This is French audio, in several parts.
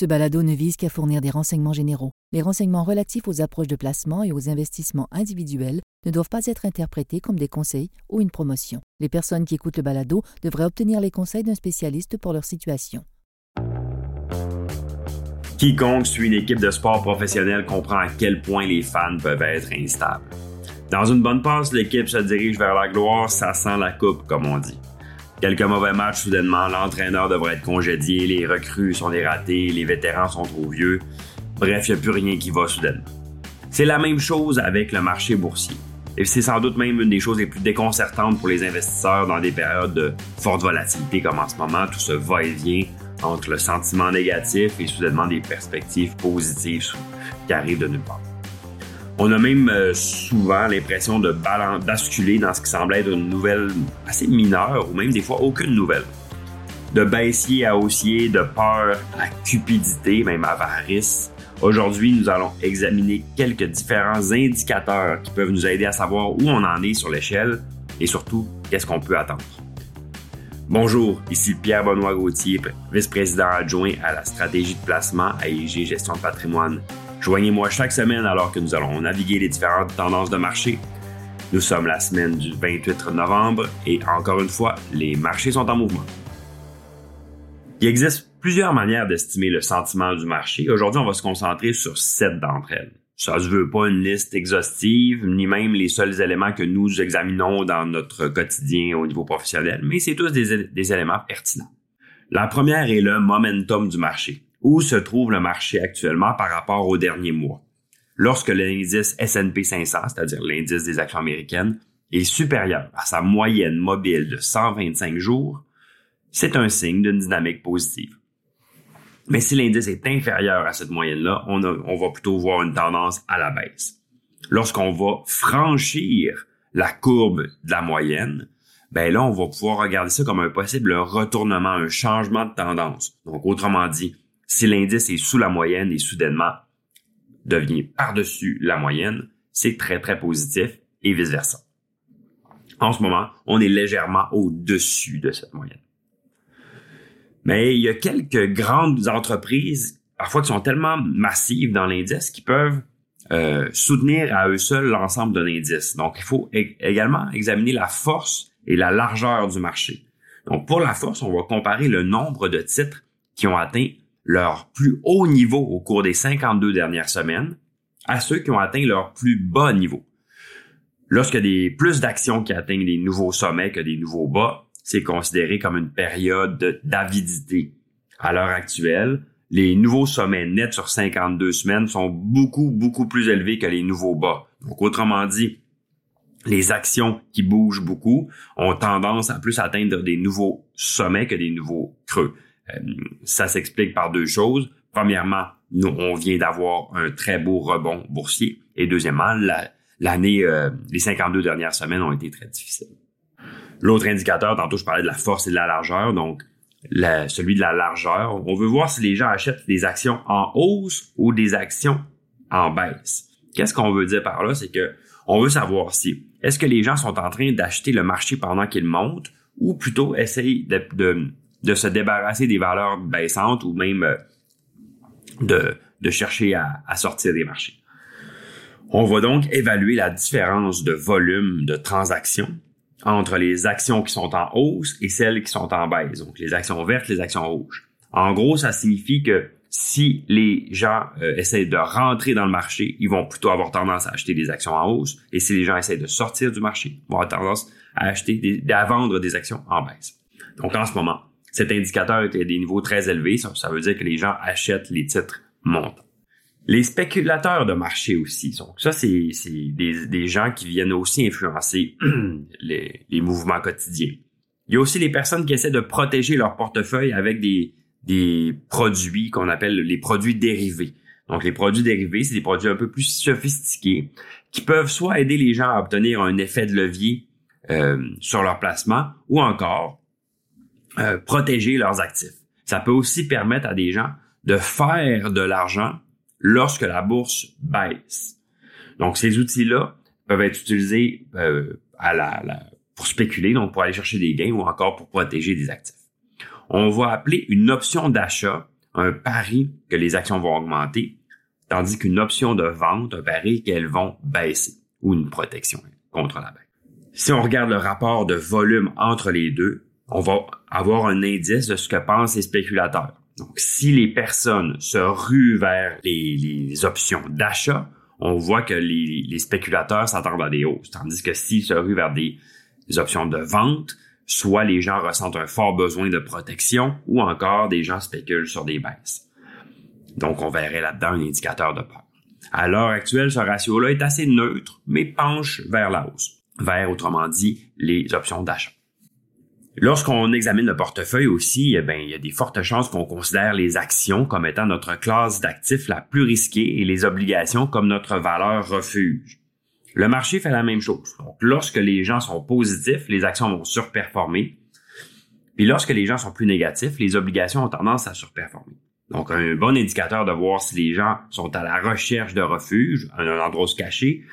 Ce balado ne vise qu'à fournir des renseignements généraux. Les renseignements relatifs aux approches de placement et aux investissements individuels ne doivent pas être interprétés comme des conseils ou une promotion. Les personnes qui écoutent le balado devraient obtenir les conseils d'un spécialiste pour leur situation. Quiconque suit une équipe de sport professionnel comprend à quel point les fans peuvent être instables. Dans une bonne passe, l'équipe se dirige vers la gloire, ça sent la coupe, comme on dit. Quelques mauvais matchs, soudainement, l'entraîneur devrait être congédié, les recrues sont des les vétérans sont trop vieux. Bref, il n'y a plus rien qui va soudainement. C'est la même chose avec le marché boursier. Et c'est sans doute même une des choses les plus déconcertantes pour les investisseurs dans des périodes de forte volatilité comme en ce moment, tout ce va-et-vient entre le sentiment négatif et soudainement des perspectives positives qui arrivent de nulle part. On a même euh, souvent l'impression de basculer dans ce qui semble être une nouvelle assez mineure ou même des fois aucune nouvelle. De baissier à haussier, de peur à cupidité, même avarice. Aujourd'hui, nous allons examiner quelques différents indicateurs qui peuvent nous aider à savoir où on en est sur l'échelle et surtout qu'est-ce qu'on peut attendre. Bonjour, ici Pierre-Benoît Gauthier, vice-président adjoint à la stratégie de placement à IG Gestion de patrimoine Joignez-moi chaque semaine alors que nous allons naviguer les différentes tendances de marché. Nous sommes la semaine du 28 novembre et encore une fois, les marchés sont en mouvement. Il existe plusieurs manières d'estimer le sentiment du marché. Aujourd'hui, on va se concentrer sur sept d'entre elles. Ça ne veut pas une liste exhaustive, ni même les seuls éléments que nous examinons dans notre quotidien au niveau professionnel, mais c'est tous des, des éléments pertinents. La première est le momentum du marché où se trouve le marché actuellement par rapport au dernier mois. Lorsque l'indice S&P 500, c'est-à-dire l'indice des actions américaines, est supérieur à sa moyenne mobile de 125 jours, c'est un signe d'une dynamique positive. Mais si l'indice est inférieur à cette moyenne-là, on, on, va plutôt voir une tendance à la baisse. Lorsqu'on va franchir la courbe de la moyenne, ben là, on va pouvoir regarder ça comme un possible retournement, un changement de tendance. Donc, autrement dit, si l'indice est sous la moyenne et soudainement devient par-dessus la moyenne, c'est très, très positif et vice-versa. En ce moment, on est légèrement au-dessus de cette moyenne. Mais il y a quelques grandes entreprises, parfois qui sont tellement massives dans l'indice, qui peuvent euh, soutenir à eux seuls l'ensemble de l'indice. Donc, il faut également examiner la force et la largeur du marché. Donc, pour la force, on va comparer le nombre de titres qui ont atteint leur plus haut niveau au cours des 52 dernières semaines à ceux qui ont atteint leur plus bas niveau. Lorsque des plus d'actions qui atteignent des nouveaux sommets que des nouveaux bas, c'est considéré comme une période d'avidité. À l'heure actuelle, les nouveaux sommets nets sur 52 semaines sont beaucoup, beaucoup plus élevés que les nouveaux bas. Donc, autrement dit, les actions qui bougent beaucoup ont tendance à plus atteindre des nouveaux sommets que des nouveaux creux. Euh, ça s'explique par deux choses. Premièrement, nous, on vient d'avoir un très beau rebond boursier. Et deuxièmement, l'année, euh, les 52 dernières semaines ont été très difficiles. L'autre indicateur, tantôt je parlais de la force et de la largeur, donc celui de la largeur. On veut voir si les gens achètent des actions en hausse ou des actions en baisse. Qu'est-ce qu'on veut dire par là? C'est que on veut savoir si est-ce que les gens sont en train d'acheter le marché pendant qu'il monte ou plutôt essayer de de se débarrasser des valeurs baissantes ou même euh, de, de chercher à, sortir des marchés. On va donc évaluer la différence de volume de transactions entre les actions qui sont en hausse et celles qui sont en baisse. Donc les actions vertes, les actions rouges. En gros, ça signifie que si les gens euh, essaient de rentrer dans le marché, ils vont plutôt avoir tendance à acheter des actions en hausse. Et si les gens essaient de sortir du marché, ils vont avoir tendance à acheter, des, à vendre des actions en baisse. Donc en ce moment, cet indicateur est à des niveaux très élevés. Ça, veut dire que les gens achètent les titres montants. Les spéculateurs de marché aussi. Donc ça, c'est des, gens qui viennent aussi influencer les, mouvements quotidiens. Il y a aussi les personnes qui essaient de protéger leur portefeuille avec des, des produits qu'on appelle les produits dérivés. Donc les produits dérivés, c'est des produits un peu plus sophistiqués qui peuvent soit aider les gens à obtenir un effet de levier euh, sur leur placement ou encore euh, protéger leurs actifs. Ça peut aussi permettre à des gens de faire de l'argent lorsque la bourse baisse. Donc, ces outils-là peuvent être utilisés euh, à la, pour spéculer, donc pour aller chercher des gains ou encore pour protéger des actifs. On va appeler une option d'achat un pari que les actions vont augmenter, tandis qu'une option de vente, un pari qu'elles vont baisser ou une protection contre la baisse. Si on regarde le rapport de volume entre les deux, on va avoir un indice de ce que pensent les spéculateurs. Donc, si les personnes se ruent vers les, options d'achat, on voit que les, spéculateurs s'attendent à des hausses, tandis que s'ils se ruent vers des, options de vente, soit les gens ressentent un fort besoin de protection ou encore des gens spéculent sur des baisses. Donc, on verrait là-dedans un indicateur de peur. À l'heure actuelle, ce ratio-là est assez neutre, mais penche vers la hausse, vers, autrement dit, les options d'achat. Lorsqu'on examine le portefeuille aussi, eh bien, il y a des fortes chances qu'on considère les actions comme étant notre classe d'actifs la plus risquée et les obligations comme notre valeur refuge. Le marché fait la même chose. Donc, lorsque les gens sont positifs, les actions vont surperformer. Puis lorsque les gens sont plus négatifs, les obligations ont tendance à surperformer. Donc, un bon indicateur de voir si les gens sont à la recherche de refuge, un endroit se cacher,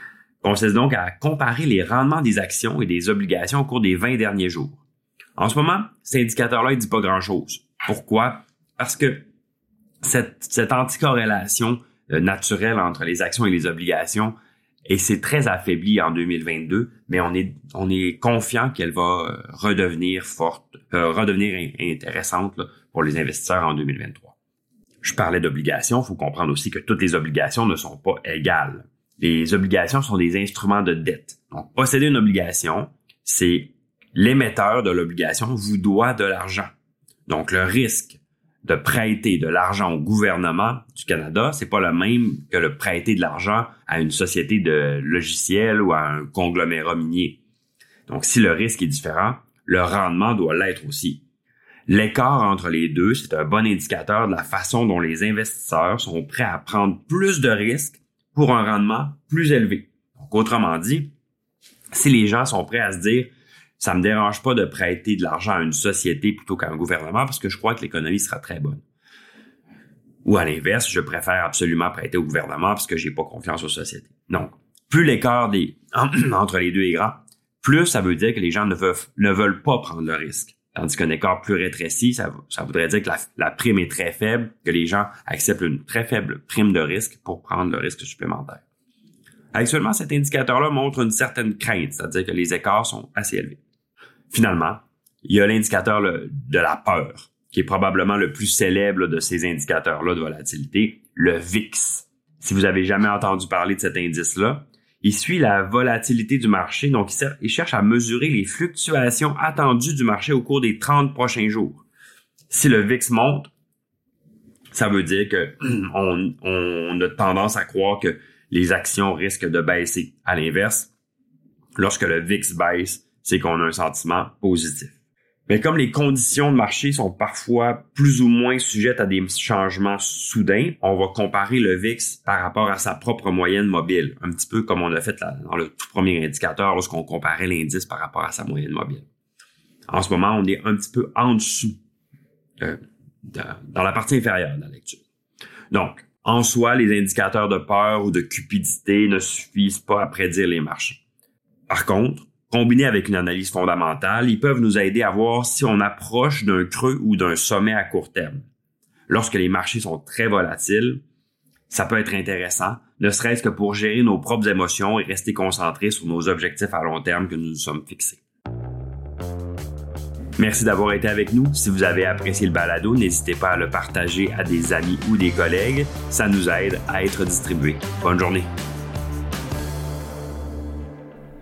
consiste donc à comparer les rendements des actions et des obligations au cours des 20 derniers jours. En ce moment, cet indicateur-là, il dit pas grand-chose. Pourquoi? Parce que cette, cette anticorrélation euh, naturelle entre les actions et les obligations, et c'est très affaibli en 2022, mais on est, on est confiant qu'elle va euh, redevenir forte, euh, redevenir intéressante pour les investisseurs en 2023. Je parlais d'obligations, il faut comprendre aussi que toutes les obligations ne sont pas égales. Les obligations sont des instruments de dette. Donc, posséder une obligation, c'est l'émetteur de l'obligation vous doit de l'argent. Donc, le risque de prêter de l'argent au gouvernement du Canada, c'est pas le même que le prêter de l'argent à une société de logiciels ou à un conglomérat minier. Donc, si le risque est différent, le rendement doit l'être aussi. L'écart entre les deux, c'est un bon indicateur de la façon dont les investisseurs sont prêts à prendre plus de risques pour un rendement plus élevé. Donc, autrement dit, si les gens sont prêts à se dire, ça me dérange pas de prêter de l'argent à une société plutôt qu'à un gouvernement parce que je crois que l'économie sera très bonne. Ou à l'inverse, je préfère absolument prêter au gouvernement parce que j'ai pas confiance aux sociétés. Donc, plus l'écart des, entre les deux est grand, plus ça veut dire que les gens ne veulent, pas prendre le risque. Tandis qu'un écart plus rétréci, ça, voudrait dire que la, prime est très faible, que les gens acceptent une très faible prime de risque pour prendre le risque supplémentaire. Actuellement, cet indicateur-là montre une certaine crainte, c'est-à-dire que les écarts sont assez élevés. Finalement, il y a l'indicateur de la peur, qui est probablement le plus célèbre de ces indicateurs-là de volatilité, le VIX. Si vous avez jamais entendu parler de cet indice-là, il suit la volatilité du marché, donc il, cherche à mesurer les fluctuations attendues du marché au cours des 30 prochains jours. Si le VIX monte, ça veut dire que on, on a tendance à croire que les actions risquent de baisser. À l'inverse, lorsque le VIX baisse, c'est qu'on a un sentiment positif. Mais comme les conditions de marché sont parfois plus ou moins sujettes à des changements soudains, on va comparer le VIX par rapport à sa propre moyenne mobile, un petit peu comme on a fait dans le tout premier indicateur lorsqu'on comparait l'indice par rapport à sa moyenne mobile. En ce moment, on est un petit peu en dessous euh, dans la partie inférieure de la lecture. Donc, en soi, les indicateurs de peur ou de cupidité ne suffisent pas à prédire les marchés. Par contre, combinés avec une analyse fondamentale, ils peuvent nous aider à voir si on approche d'un creux ou d'un sommet à court terme. Lorsque les marchés sont très volatiles, ça peut être intéressant, ne serait-ce que pour gérer nos propres émotions et rester concentrés sur nos objectifs à long terme que nous nous sommes fixés. Merci d'avoir été avec nous. Si vous avez apprécié le balado, n'hésitez pas à le partager à des amis ou des collègues. Ça nous aide à être distribué. Bonne journée.